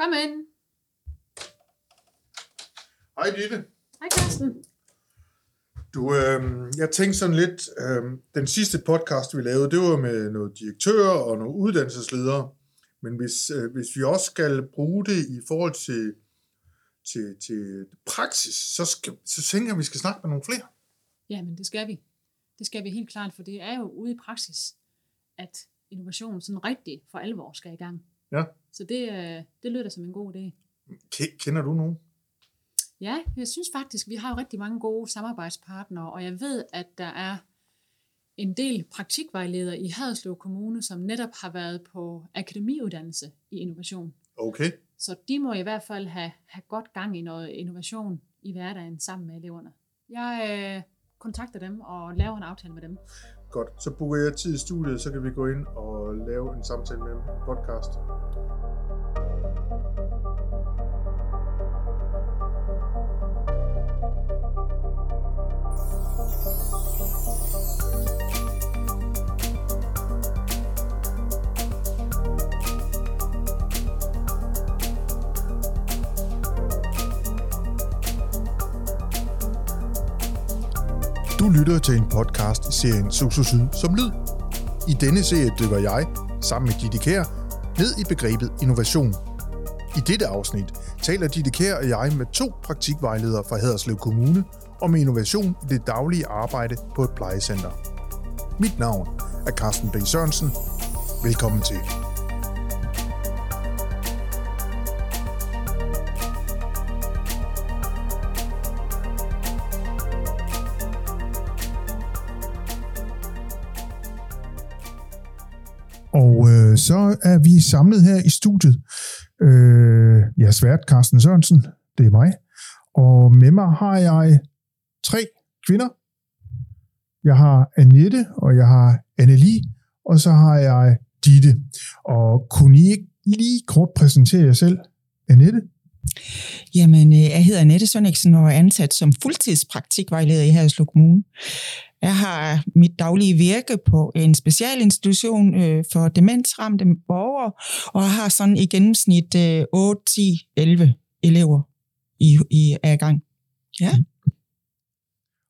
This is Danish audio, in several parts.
Kom ind. Hej Ditte. Hej Carsten. Du, øh, jeg tænkte sådan lidt, øh, den sidste podcast, vi lavede, det var med noget direktør og nogle uddannelsesledere. Men hvis, øh, hvis vi også skal bruge det i forhold til, til, til praksis, så, skal, så tænker jeg, at vi skal snakke med nogle flere. Ja, men det skal vi. Det skal vi helt klart, for det er jo ude i praksis, at innovation sådan rigtig for alvor skal i gang. Ja. Så det, øh, det lyder som en god idé. Ke- Kender du nogen? Ja, jeg synes faktisk, vi har jo rigtig mange gode samarbejdspartnere, og jeg ved, at der er en del praktikvejledere i Haderslev Kommune, som netop har været på akademiuddannelse i innovation. Okay. Så de må i hvert fald have, have godt gang i noget innovation i hverdagen sammen med eleverne. Jeg øh, kontakter dem og laver en aftale med dem. Godt. Så booker jeg tid i studiet, så kan vi gå ind og lave en samtale med en Podcast. Lytter til en podcast i serien Soso Syd som lyd. I denne serie dykker jeg, sammen med Ditte Kær, ned i begrebet innovation. I dette afsnit taler Ditte Kær og jeg med to praktikvejledere fra Haderslev Kommune om innovation i det daglige arbejde på et plejecenter. Mit navn er Carsten B. Sørensen. Velkommen til. Så er vi samlet her i studiet. Øh, jeg er svært Carsten Sørensen, det er mig. Og med mig har jeg tre kvinder. Jeg har Annette, og jeg har Annelie, og så har jeg Ditte. Og kunne I ikke lige kort præsentere jer selv? Annette? Jamen, øh, jeg hedder Annette Sønniksen og er ansat som fuldtidspraktikvejleder i Haderslev Kommune. Jeg har mit daglige virke på en specialinstitution øh, for demensramte borgere, og jeg har sådan i gennemsnit øh, 8, 10, 11 elever i, i af gang. Ja.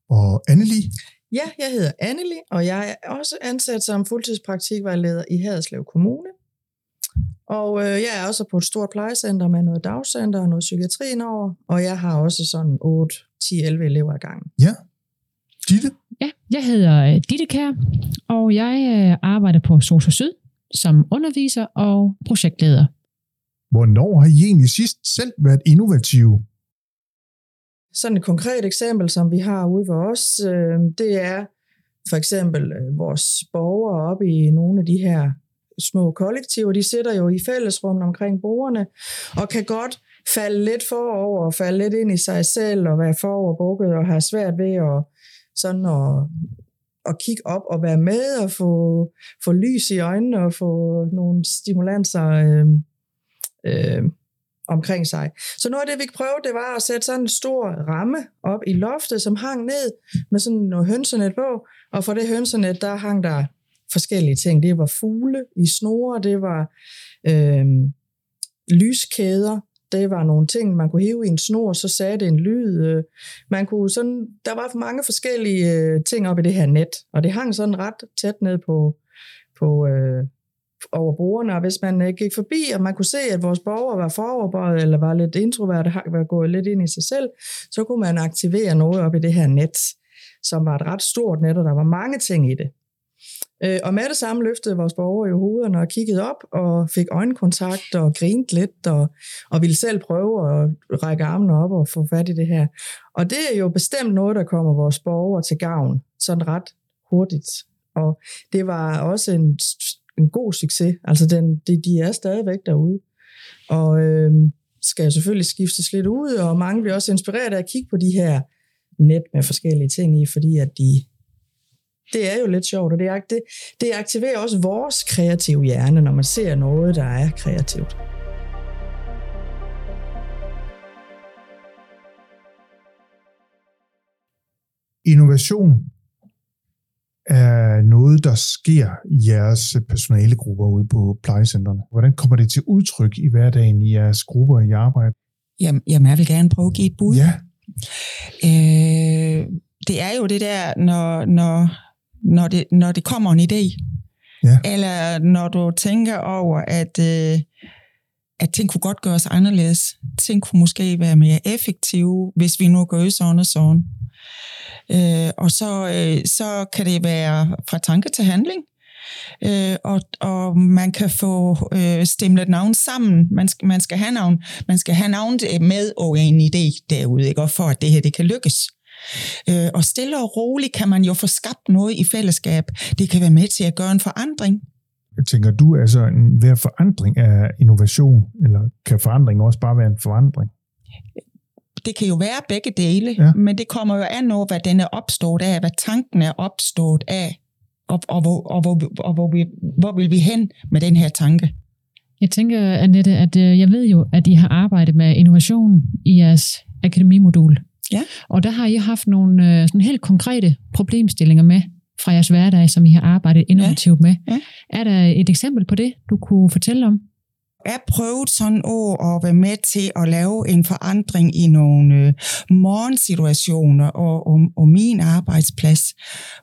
Og Annelie? Ja, jeg hedder Anneli, og jeg er også ansat som fuldtidspraktikvejleder i Haderslev Kommune. Og øh, jeg er også på et stort plejecenter med noget dagcenter og noget psykiatri over, og jeg har også sådan 8, 10, 11 elever ad gangen. Ja. Ditte? Ja, jeg hedder øh, Ditte Kær, og jeg øh, arbejder på Soso Syd som underviser og projektleder. Hvornår har I egentlig sidst selv været innovative? Sådan et konkret eksempel, som vi har ude ved os, øh, det er for eksempel øh, vores borgere oppe i nogle af de her små kollektiver, de sidder jo i fællesrummet omkring borgerne, og kan godt falde lidt forover og falde lidt ind i sig selv og være foroverbukket og have svært ved at, sådan at, at kigge op og være med og få, få lys i øjnene og få nogle stimulanser øh, øh, omkring sig. Så noget af det, vi prøvede, det var at sætte sådan en stor ramme op i loftet, som hang ned med sådan noget hønsenet på, og for det hønsenet, der hang der forskellige ting. Det var fugle i snore, det var øh, lyskæder, det var nogle ting, man kunne hive i en snor, så sagde det en lyd. Øh. Man kunne sådan, der var mange forskellige øh, ting op i det her net, og det hang sådan ret tæt ned på, på øh, over brugerne, og hvis man øh, gik forbi, og man kunne se, at vores borgere var foroverbøjet, eller var lidt introverte, har- var gået lidt ind i sig selv, så kunne man aktivere noget op i det her net, som var et ret stort net, og der var mange ting i det. Øh, Og med det samme løftede vores borgere jo hovederne og kiggede op og fik øjenkontakt og grinte lidt og, og ville selv prøve at række armene op og få fat i det her. Og det er jo bestemt noget, der kommer vores borgere til gavn, sådan ret hurtigt. Og det var også en, en god succes. Altså den, de, de er stadigvæk derude. Og øh, skal selvfølgelig skiftes lidt ud, og mange bliver også inspireret af at kigge på de her net med forskellige ting i, fordi at de, det er jo lidt sjovt, og det, det, det aktiverer også vores kreative hjerne, når man ser noget, der er kreativt. Innovation er noget, der sker i jeres personalegrupper ude på plejecentrene? Hvordan kommer det til udtryk i hverdagen i jeres grupper i arbejde? Jamen, jamen jeg vil gerne prøve at give et bud. Ja. Øh, det er jo det der, når, når, når, det, når det kommer en idé, Ja. eller når du tænker over, at, øh, at ting kunne godt gøres anderledes. Ting kunne måske være mere effektive, hvis vi nu gør sådan og sådan. Øh, og så, øh, så kan det være fra tanke til handling. Øh, og, og man kan få øh, stemlet navn sammen. Man skal, man skal have navn, man skal have navn med og en idé derude, ikke? Og for at det her det kan lykkes. Øh, og stille og roligt kan man jo få skabt noget i fællesskab. Det kan være med til at gøre en forandring. Jeg tænker du, altså en, hver forandring er innovation, eller kan forandring også bare være en forandring? Det kan jo være begge dele, Ja. ja. men det kommer jo an over, hvad den er opstået af, hvad tanken er opstået af, og, og, hvor, og, hvor, og hvor, vi, hvor vil vi hen med den her tanke. Jeg tænker, Annette, at øh, jeg ved jo, at I har arbejdet med innovation i jeres akademimodul. Ja. Og der har I haft nogle øh, sådan helt konkrete problemstillinger med fra jeres hverdag, som I har arbejdet innovativt med. Ja. Er der et eksempel på det, du kunne fortælle om? Jeg prøvet sådan år at være med til at lave en forandring i nogle øh, morgensituationer og, og, og min arbejdsplads,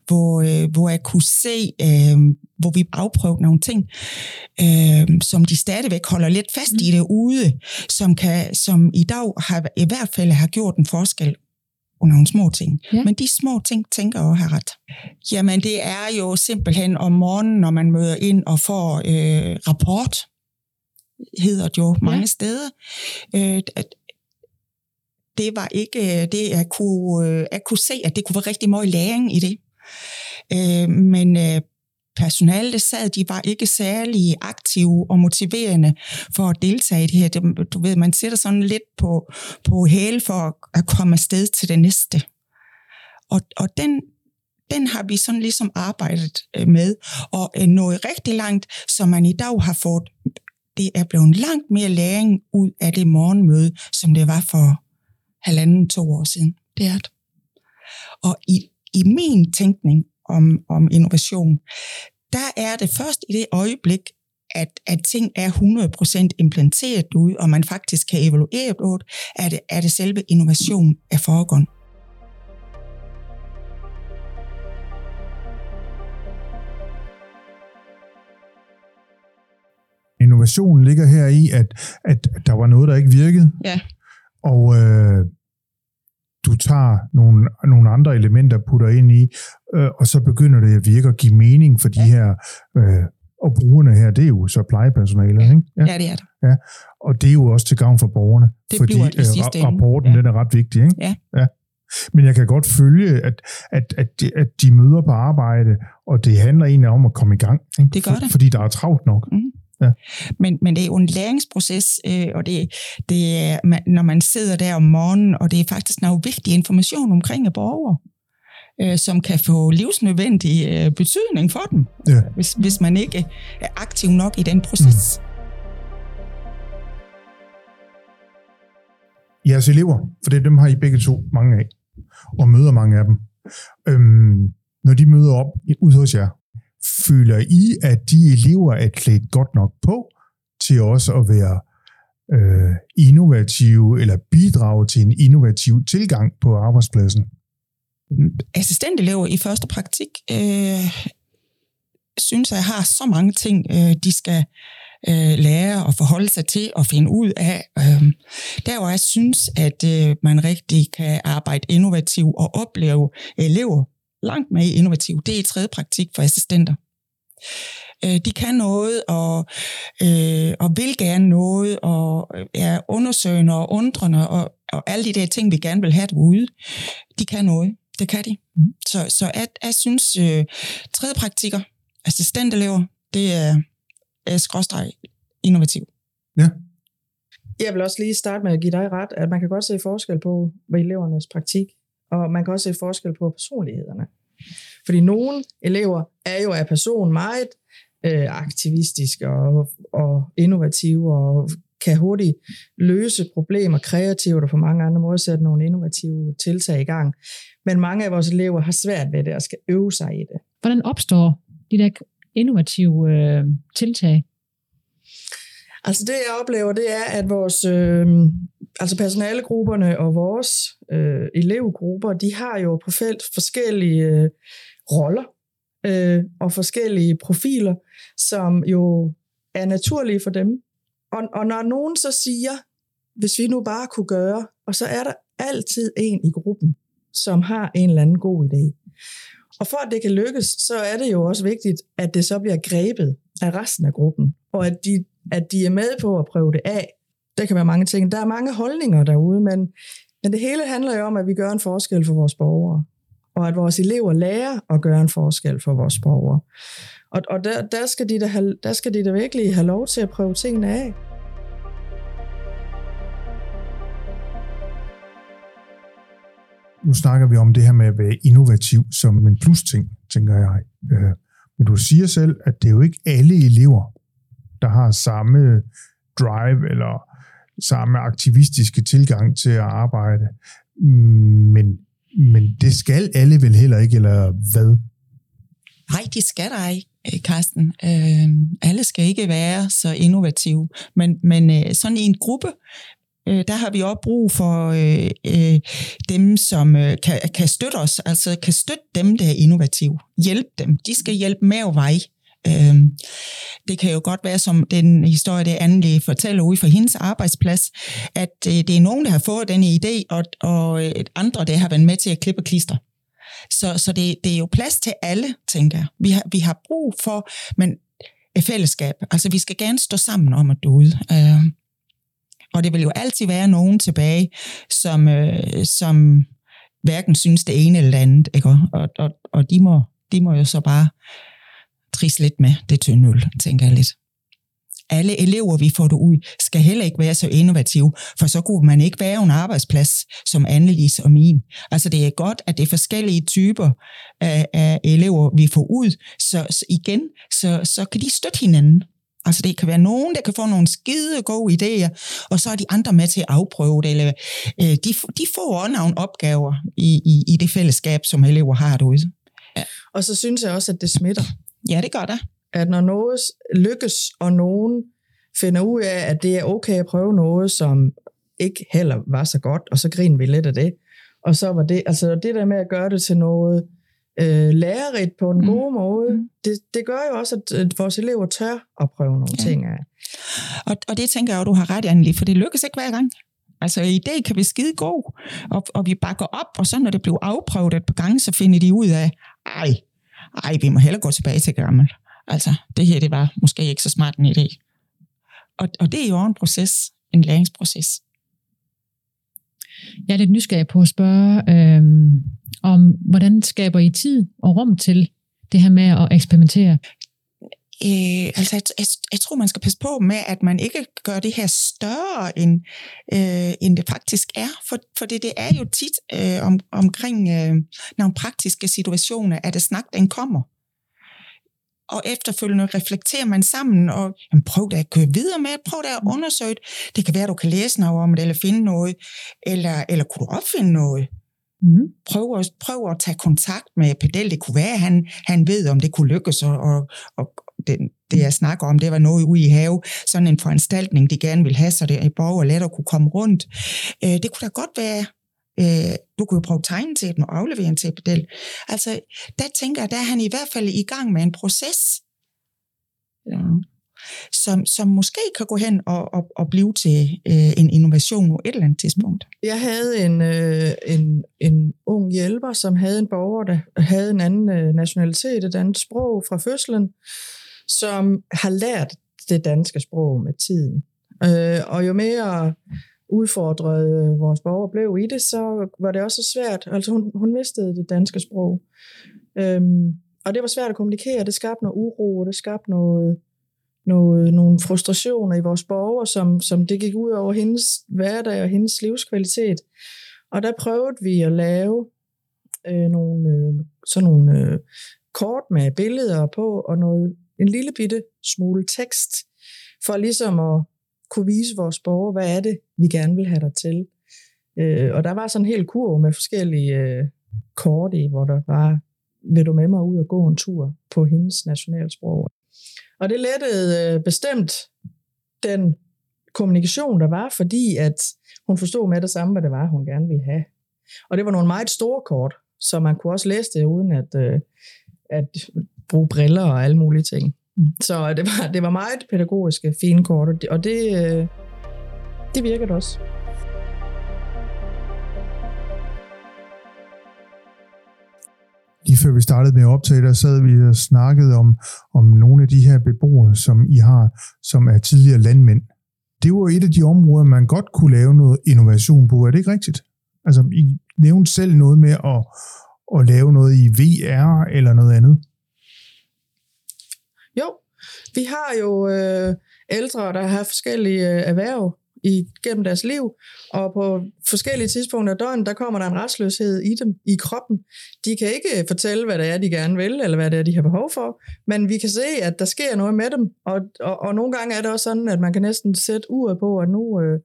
hvor, øh, hvor jeg kunne se, øh, hvor vi afprøvede nogle ting, øh, som de stadigvæk holder lidt fast i derude, som, kan, som i dag har, i hvert fald har gjort en forskel og nogle små ting. Ja. Men de små ting tænker jeg også har ret. Jamen det er jo simpelthen om morgenen, når man møder ind og får øh, rapport, hedder det jo mange Ja. steder. Øh, det var ikke øh, det, jeg kunne, øh, jeg kunne se, at det kunne være rigtig meget læring i det. Øh, men øh, personalet, der sad, de var ikke særlig aktive og motiverende for at deltage i det her. Det, du ved, man sætter sådan lidt på, på hæl for at komme afsted til det næste. Og, og den, den har vi sådan ligesom arbejdet øh, med, og øh, nået rigtig langt, så man i dag har fået, det er blevet langt mere læring ud af det morgenmøde, som det var for halvanden, to år siden. Det er det. Og i, i min tænkning om, om innovation, der er det først i det øjeblik, at, at ting er 100% implanteret ud, og man faktisk kan evaluere på det, er det, er det selve innovation af foregående. Innovationen ligger her i, at, at der var noget, der ikke virkede, Ja. og øh, du tager nogle, nogle andre elementer, putter ind i, øh, og så begynder det at virke og give mening for de Ja. her, øh, og brugerne her, det er jo så plejepersonalet, ikke? Ja, det er det. Og det er jo også til gavn for borgerne, Det fordi bliver det øh, rapporten Ja. den er ret vigtig. Ikke? Ja. ja. Men jeg kan godt følge, at, at, at, de, at de møder på arbejde, og det handler egentlig om at komme i gang. Ikke? Det gør det. Fordi der er travlt nok. Men, men det er jo en læringsproces, øh, og det, det er, man, når man sidder der om morgenen, og det er faktisk noget vigtig information omkring borgere, øh, som kan få livsnødvendig øh, betydning for dem, Ja. hvis, hvis man ikke er aktiv nok i den proces. Mm. Jeres elever, for det, dem har I begge to mange af, og møder mange af dem. Øhm, når de møder op ude hos jer, føler I, at de elever er klædt godt nok på til også at være øh, innovative eller bidrage til en innovativ tilgang på arbejdspladsen? Assistentelever i første praktik øh, synes, at jeg har så mange ting, øh, de skal øh, lære og forholde sig til og finde ud af. Øh, der hvor jeg synes, at øh, man rigtig kan arbejde innovativt og opleve elever langt mere innovative, det er tredje praktik for assistenter. Øh, de kan noget og, øh, og vil gerne noget og er undersøgende og undrende og, og alle de der ting, vi gerne vil have derude. De kan noget. Det kan de. Så, så jeg, jeg synes, øh, tredje praktikker, assistentelever, det er, er skråstreg innovativt. Jeg vil også lige starte med at give dig ret, at man kan godt se forskel på elevernes praktik, og man kan også se forskel på personlighederne. Fordi nogle elever er jo af person meget øh, aktivistiske og, og innovative og kan hurtigt løse problemer kreativt og på mange andre måder sætte nogle innovative tiltag i gang. Men mange af vores elever har svært ved det og skal øve sig i det. hvordan opstår de der innovative øh, tiltag? Altså det, jeg oplever, det er, at vores øh, altså personalegrupperne og vores øh, elevgrupper, de har jo på felt forskellige øh, roller øh, og forskellige profiler, som jo er naturlige for dem. Og, og når nogen så siger, hvis vi nu bare kunne gøre, og så er der altid en i gruppen, som har en eller anden god idé. Og for at det kan lykkes, så er det jo også vigtigt, at det så bliver grebet af resten af gruppen, og at de, at de er med på at prøve det af. Det kan være mange ting. Der er mange holdninger derude, men, men det hele handler jo om, at vi gør en forskel for vores borgere, og at vores elever lærer at gøre en forskel for vores borgere. Og, og der, der, skal de da have, der skal de da virkelig have lov til at prøve tingene af. nu snakker vi om det her med at være innovativ som en plus-ting, tænker jeg. Øh, men du siger selv, at det er jo ikke alle elever, der har samme drive eller samme aktivistiske tilgang til at arbejde. Mm, men, men det skal alle vel heller ikke, eller hvad? Nej, det skal der ikke, øh, Karsten. Øh, alle skal ikke være så innovative, men, men øh, sådan i en gruppe, øh, der har vi også brug for øh, øh, dem, som øh, kan, kan støtte os, altså kan støtte dem, der er innovative. Hjælpe dem. De skal hjælpe med at vej. Øh, det kan jo godt være, som den historie, det Anne fortæller ude fra hendes arbejdsplads, at øh, det er nogen, der har fået den idé, og, og et andre, der har været med til at klippe klister. Så, så det, det er jo plads til alle, tænker jeg. Vi har, vi har brug for men, et fællesskab. Altså, vi skal gerne stå sammen om at døde. Øh, og det vil jo altid være nogen tilbage, som, øh, som hverken synes det ene eller det andet. Ikke? Og, og, og de, må, de må jo så bare trisse lidt med det tynde øl, tænker jeg lidt. Alle elever, vi får det ud, skal heller ikke være så innovative, for så kunne man ikke være en arbejdsplads som Annelise og min. Altså det er godt, at det er forskellige typer af, af elever, vi får ud, så, så igen, så, så kan de støtte hinanden. Altså det kan være nogen, der kan få nogle skide gode idéer, og så er de andre med til at afprøve det. Eller, øh, de, de får også nogle opgaver i, i, i det fællesskab, som elever har derude. Ja. Og så synes jeg også, at det smitter. Ja, det gør det. At når noget lykkes, og nogen finder ud af, at det er okay at prøve noget, som ikke heller var så godt, og så griner vi lidt af det. Og så var det, altså det der med at gøre det til noget, øh, lærerigt på en mm. god måde, mm. det, det gør jo også, at, vores elever tør at prøve nogle ja. ting af. Og, og det tænker jeg at du har ret, Anneli, for det lykkes ikke hver gang. Altså i dag kan vi skide god, og, og vi bakker op, og så når det bliver afprøvet et par gange, så finder de ud af, ej, ej, vi må hellere gå tilbage til gammel. Altså, det her, det var måske ikke så smart en idé. Og, og det er jo en proces, en læringsproces. Jeg er lidt nysgerrig på at spørge, øh, om hvordan skaber I tid og rum til det her med at eksperimentere? Øh, altså, jeg, jeg, jeg tror, man skal passe på med, at man ikke gør det her større, end, øh, end det faktisk er. For, for det, det er jo tit øh, om, omkring øh, nogle praktiske situationer, at det snak, den kommer og efterfølgende reflekterer man sammen, og jamen, prøv da at køre videre med prøv da at undersøge det. Det kan være, at du kan læse noget om det, eller finde noget, eller, eller kunne du opfinde noget. Mm. Prøv, at, prøv at tage kontakt med Pedel. Det kunne være, at han, han ved, om det kunne lykkes, og, og, og det, det, jeg snakker om, det var noget ude i have, sådan en foranstaltning, de gerne vil have, så det er borger lettere kunne komme rundt. Øh, det kunne da godt være, øh, du kunne jo prøve tegne til den og aflevere en til Pedel. Altså, der tænker jeg, der er han i hvert fald i gang med en proces. Ja som, som måske kan gå hen og, og, og blive til øh, en innovation på et eller andet tidspunkt. Jeg havde en, øh, en, en ung hjælper, som havde en borger, der havde en anden øh, nationalitet, et andet sprog fra fødslen, som har lært det danske sprog med tiden. Øh, og jo mere udfordret øh, vores borger blev i det, så var det også svært. Altså hun, hun mistede det danske sprog. Øhm, og det var svært at kommunikere, det skabte noget uro, og det skabte noget, noget, nogle frustrationer i vores borgere, som, som det gik ud over hendes hverdag og hendes livskvalitet. Og der prøvede vi at lave øh, nogle, øh, sådan nogle øh, kort med billeder på, og noget, en lille bitte smule tekst, for ligesom at kunne vise vores borgere, hvad er det, vi gerne vil have dig til. Øh, og der var sådan en hel kurv med forskellige øh, kort i, hvor der var vil du med mig ud og gå en tur på hendes nationalsprog. Og det lettede øh, bestemt den kommunikation, der var, fordi at hun forstod med det samme, hvad det var, hun gerne ville have. Og det var nogle meget store kort, så man kunne også læse det uden at, øh, at bruge briller og alle mulige ting. Mm. Så det var, det var meget pædagogiske, fine kort, og det, øh, det virkede også. Lige før vi startede med at optage, der sad vi og snakkede om, om nogle af de her beboere, som I har, som er tidligere landmænd. Det var et af de områder, man godt kunne lave noget innovation på. Er det ikke rigtigt? Altså, I nævnte selv noget med at, at lave noget i VR eller noget andet. Vi har jo øh, ældre, der har forskellige øh, erhverv, gennem deres liv, og på forskellige tidspunkter af døgnet, der kommer der en restløshed i dem, i kroppen. De kan ikke fortælle, hvad det er, de gerne vil, eller hvad det er, de har behov for, men vi kan se, at der sker noget med dem, og, og, og nogle gange er det også sådan, at man kan næsten sætte uret på, at nu, øh,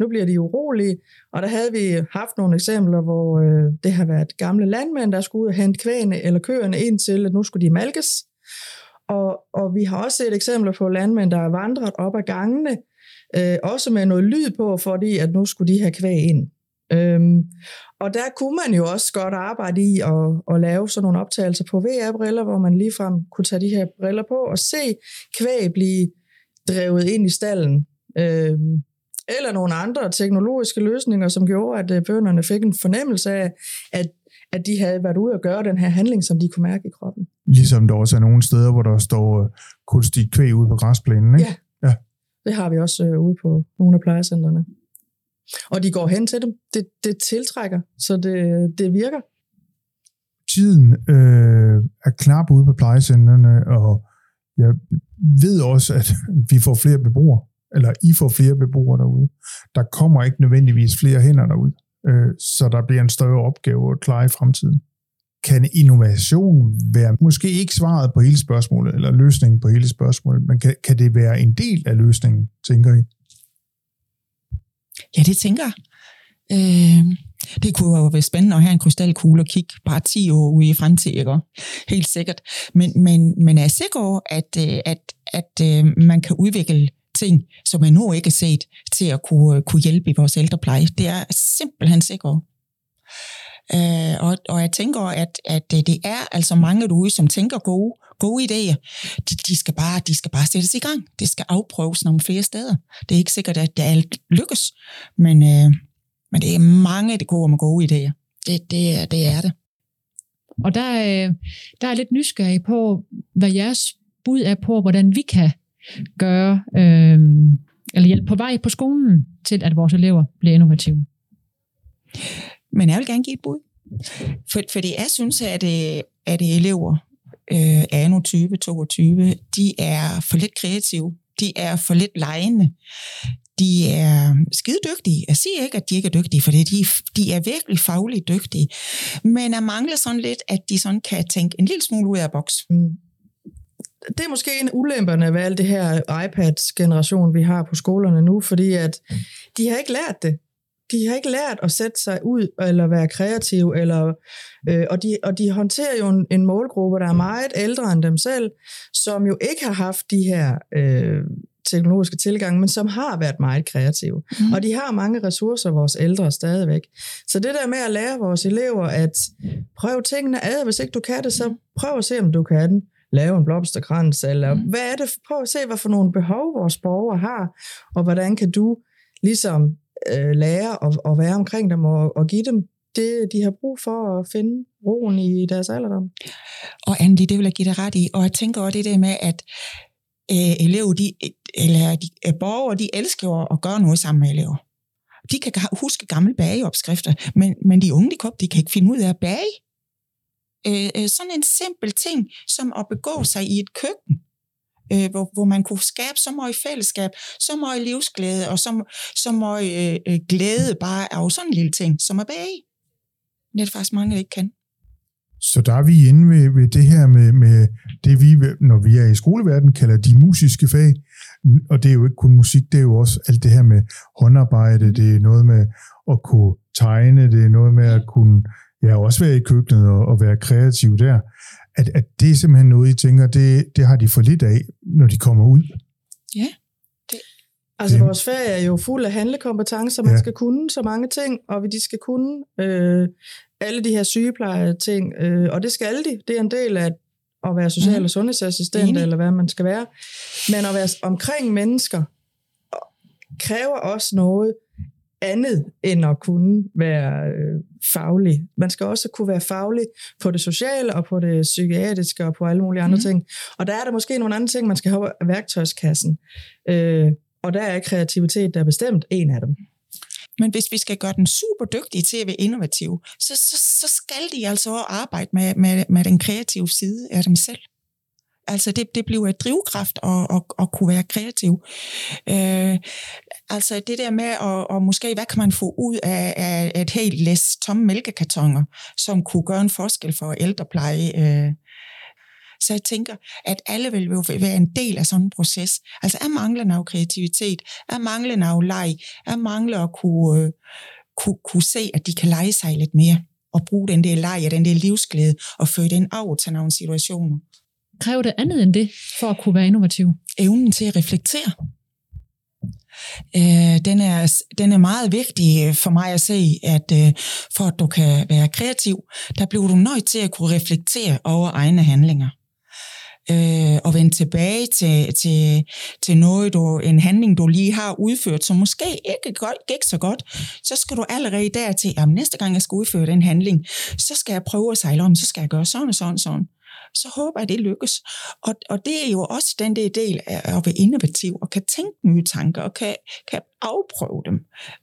nu bliver de urolige, og der havde vi haft nogle eksempler, hvor øh, det har været gamle landmænd, der skulle ud og hente kvæne eller køerne ind til, at nu skulle de malkes, og, og vi har også set eksempler på landmænd, der er vandret op ad gangene, Øh, også med noget lyd på, fordi at nu skulle de have kvæg ind. Øhm, og der kunne man jo også godt arbejde i at, at lave sådan nogle optagelser på VR-briller, hvor man ligefrem kunne tage de her briller på og se kvæg blive drevet ind i stallen. Øhm, eller nogle andre teknologiske løsninger, som gjorde, at øh, bønderne fik en fornemmelse af, at, at de havde været ude og gøre den her handling, som de kunne mærke i kroppen. Ligesom der også er nogle steder, hvor der står øh, kunstigt kvæg ude på græsplænen, ikke? Ja, det har vi også øh, ude på nogle af plejecentrene. Og de går hen til dem. Det, det tiltrækker, så det, det virker. Tiden øh, er knap ude på plejecentrene, og jeg ved også, at vi får flere beboere, eller I får flere beboere derude. Der kommer ikke nødvendigvis flere hænder derude, øh, så der bliver en større opgave at klare i fremtiden kan innovation være måske ikke svaret på hele spørgsmålet, eller løsningen på hele spørgsmålet, men kan, kan det være en del af løsningen, tænker I? Ja, det tænker jeg. Øh, det kunne jo være spændende at have en krystalkugle og kigge bare 10 år ude i fremtiden, ikke? Helt sikkert. Men, men, men jeg er sikker over, øh, at, at, at, at man kan udvikle ting, som man nu ikke har set, til at kunne, øh, kunne hjælpe i vores ældrepleje. Det er simpelthen sikkert. Øh, og, og jeg tænker, at, at øh, det er altså mange derude, som tænker gode, gode idéer. De, de, skal bare, de skal bare sættes i gang. Det skal afprøves nogle flere steder. Det er ikke sikkert, at det alt lykkes, men, øh, men det er mange, det går med gode idéer. Det, det, det er det. Og der, øh, der er lidt nysgerrig på, hvad jeres bud er på, hvordan vi kan gøre, øh, eller hjælpe på vej på skolen til, at vores elever bliver innovative. Men jeg vil gerne give et bud. For, fordi jeg synes, at, øh, at elever øh, anno 2022, de er for lidt kreative. De er for lidt lejende. De er skide dygtige. Jeg siger ikke, at de ikke er dygtige, for det. De, de er virkelig fagligt dygtige. Men jeg mangler sådan lidt, at de sådan kan tænke en lille smule ud af boks. Mm. Det er måske en ulemperne ved alt det her iPads-generation, vi har på skolerne nu, fordi at de har ikke lært det de har ikke lært at sætte sig ud eller være kreative, eller, øh, og, de, og de håndterer jo en, en målgruppe, der er meget ældre end dem selv, som jo ikke har haft de her øh, teknologiske tilgange, men som har været meget kreative. Mm. Og de har mange ressourcer, vores ældre stadigvæk. Så det der med at lære vores elever at prøve tingene ad, hvis ikke du kan det, så prøv at se, om du kan den lave en blomsterkrans, eller mm. hvad er det, prøv at se, hvad for nogle behov vores borgere har, og hvordan kan du ligesom øh, lære og, og være omkring dem og, og give dem det, de har brug for at finde roen i deres alderdom. Og Andy, det vil jeg give dig ret i. Og jeg tænker også det der med, at øh, elever, de, eller de, øh, borgere, de elsker at gøre noget sammen med elever. De kan huske gamle bageopskrifter, men, men de unge, de, kom, de kan ikke finde ud af at bage. Øh, øh, sådan en simpel ting, som at begå sig i et køkken, øh, hvor, hvor man kunne skabe så meget fællesskab, så meget livsglæde, og så, så meget øh, øh, glæde bare af sådan en lille ting, som er bag. Det er faktisk mange, der ikke kan. Så der er vi inde ved, ved det her med, med det, vi, når vi er i skoleverdenen, kalder de musiske fag. Og det er jo ikke kun musik, det er jo også alt det her med håndarbejde, det er noget med at kunne tegne, det er noget med at kunne jeg har også været i køkkenet og, og været kreativ der, at, at det er simpelthen noget, I tænker, det, det har de for lidt af, når de kommer ud. Ja. Altså, Det- vores ferie er jo fuld af handlekompetencer. Man Ja. skal kunne så mange ting, og de skal kunne øh, alle de her sygeplejeting, øh, og det skal de. Det er en del af at være social- Mhm. og sundhedsassistent, Enig. eller hvad man skal være. Men at være omkring mennesker kræver også noget andet end at kunne være øh, faglig. Man skal også kunne være faglig på det sociale og på det psykiatriske og på alle mulige andre Mhm. ting. Og der er der måske nogle andre ting, man skal have af værktøjskassen. Øh, og der er kreativitet, der er bestemt en af dem. Men hvis vi skal gøre dem super dygtige til at være innovative, så, så, så skal de altså også arbejde med, med, med den kreative side af dem selv. Altså det, det bliver et drivkraft at, at, at kunne være kreativ. Øh, altså det der med, at, og måske hvad kan man få ud af, af et helt læs tomme mælkekartoner, som kunne gøre en forskel for ældrepleje. Øh. Så jeg tænker, at alle vil jo være en del af sådan en proces. Altså er mangler noget kreativitet, er mangler noget leg, er mangler at kunne, øh, kunne, kunne se, at de kan lege sig lidt mere og bruge den der leg og den der livsglæde og føre den over til nogle situationer. Kræver det andet end det, for at kunne være innovativ? evnen til at reflektere. Øh, den, er, den er meget vigtig for mig at se, at øh, for at du kan være kreativ, der bliver du nødt til at kunne reflektere over egne handlinger. Øh, og vende tilbage til, til, til noget, du, en handling, du lige har udført, som måske ikke godt, gik så godt, så skal du allerede dertil, at næste gang jeg skal udføre den handling, så skal jeg prøve at sejle om, så skal jeg gøre sådan og sådan og sådan så håber jeg, det lykkes. Og, og det er jo også den der del af at være innovativ, og kan tænke nye tanker, og kan, kan afprøve dem.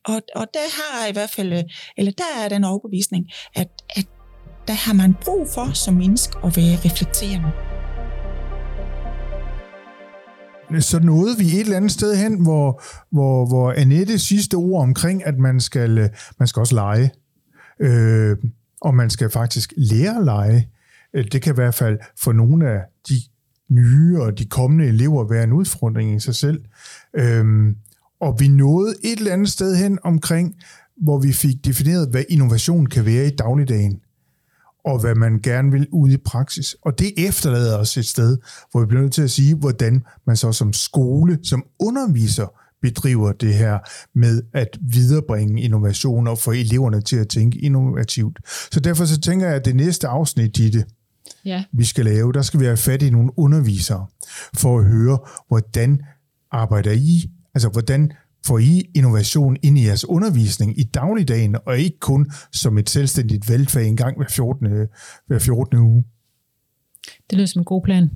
Og, og der har jeg i hvert fald, eller der er den overbevisning, at, at der har man brug for som menneske at være reflekterende. Så nåede vi et eller andet sted hen, hvor, hvor, hvor Annette sidste ord omkring, at man skal, øh, man skal også lege. Øh, og man skal faktisk lære at lege. Øh, det kan i hvert fald for nogle af de nye og de kommende elever være en udfordring i sig selv. Øhm, og vi nåede et eller andet sted hen omkring, hvor vi fik defineret, hvad innovation kan være i dagligdagen, og hvad man gerne vil ud i praksis. Og det efterlader os et sted, hvor vi bliver nødt til at sige, hvordan man så som skole, som underviser, bedriver det her med at viderebringe innovation og få eleverne til at tænke innovativt. Så derfor så tænker jeg, at det næste afsnit i det, Ja. vi skal lave, der skal vi have fat i nogle undervisere, for at høre, hvordan arbejder I, altså hvordan får I innovation ind i jeres undervisning i dagligdagen, og ikke kun som et selvstændigt valgfag en gang hver 14. Hver 14. uge. Det lyder som en god plan.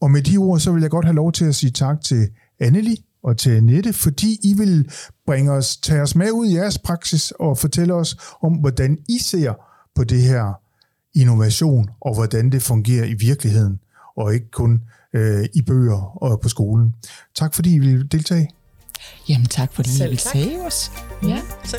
Og med de ord, så vil jeg godt have lov til at sige tak til Anneli og til Annette, fordi I vil bringe os, tage os med ud i jeres praksis og fortælle os om, hvordan I ser på det her innovation, og hvordan det fungerer i virkeligheden, og ikke kun øh, i bøger og på skolen. Tak fordi I ville deltage. Jamen tak, fordi I Selv vil tak. tage os. Ja. Så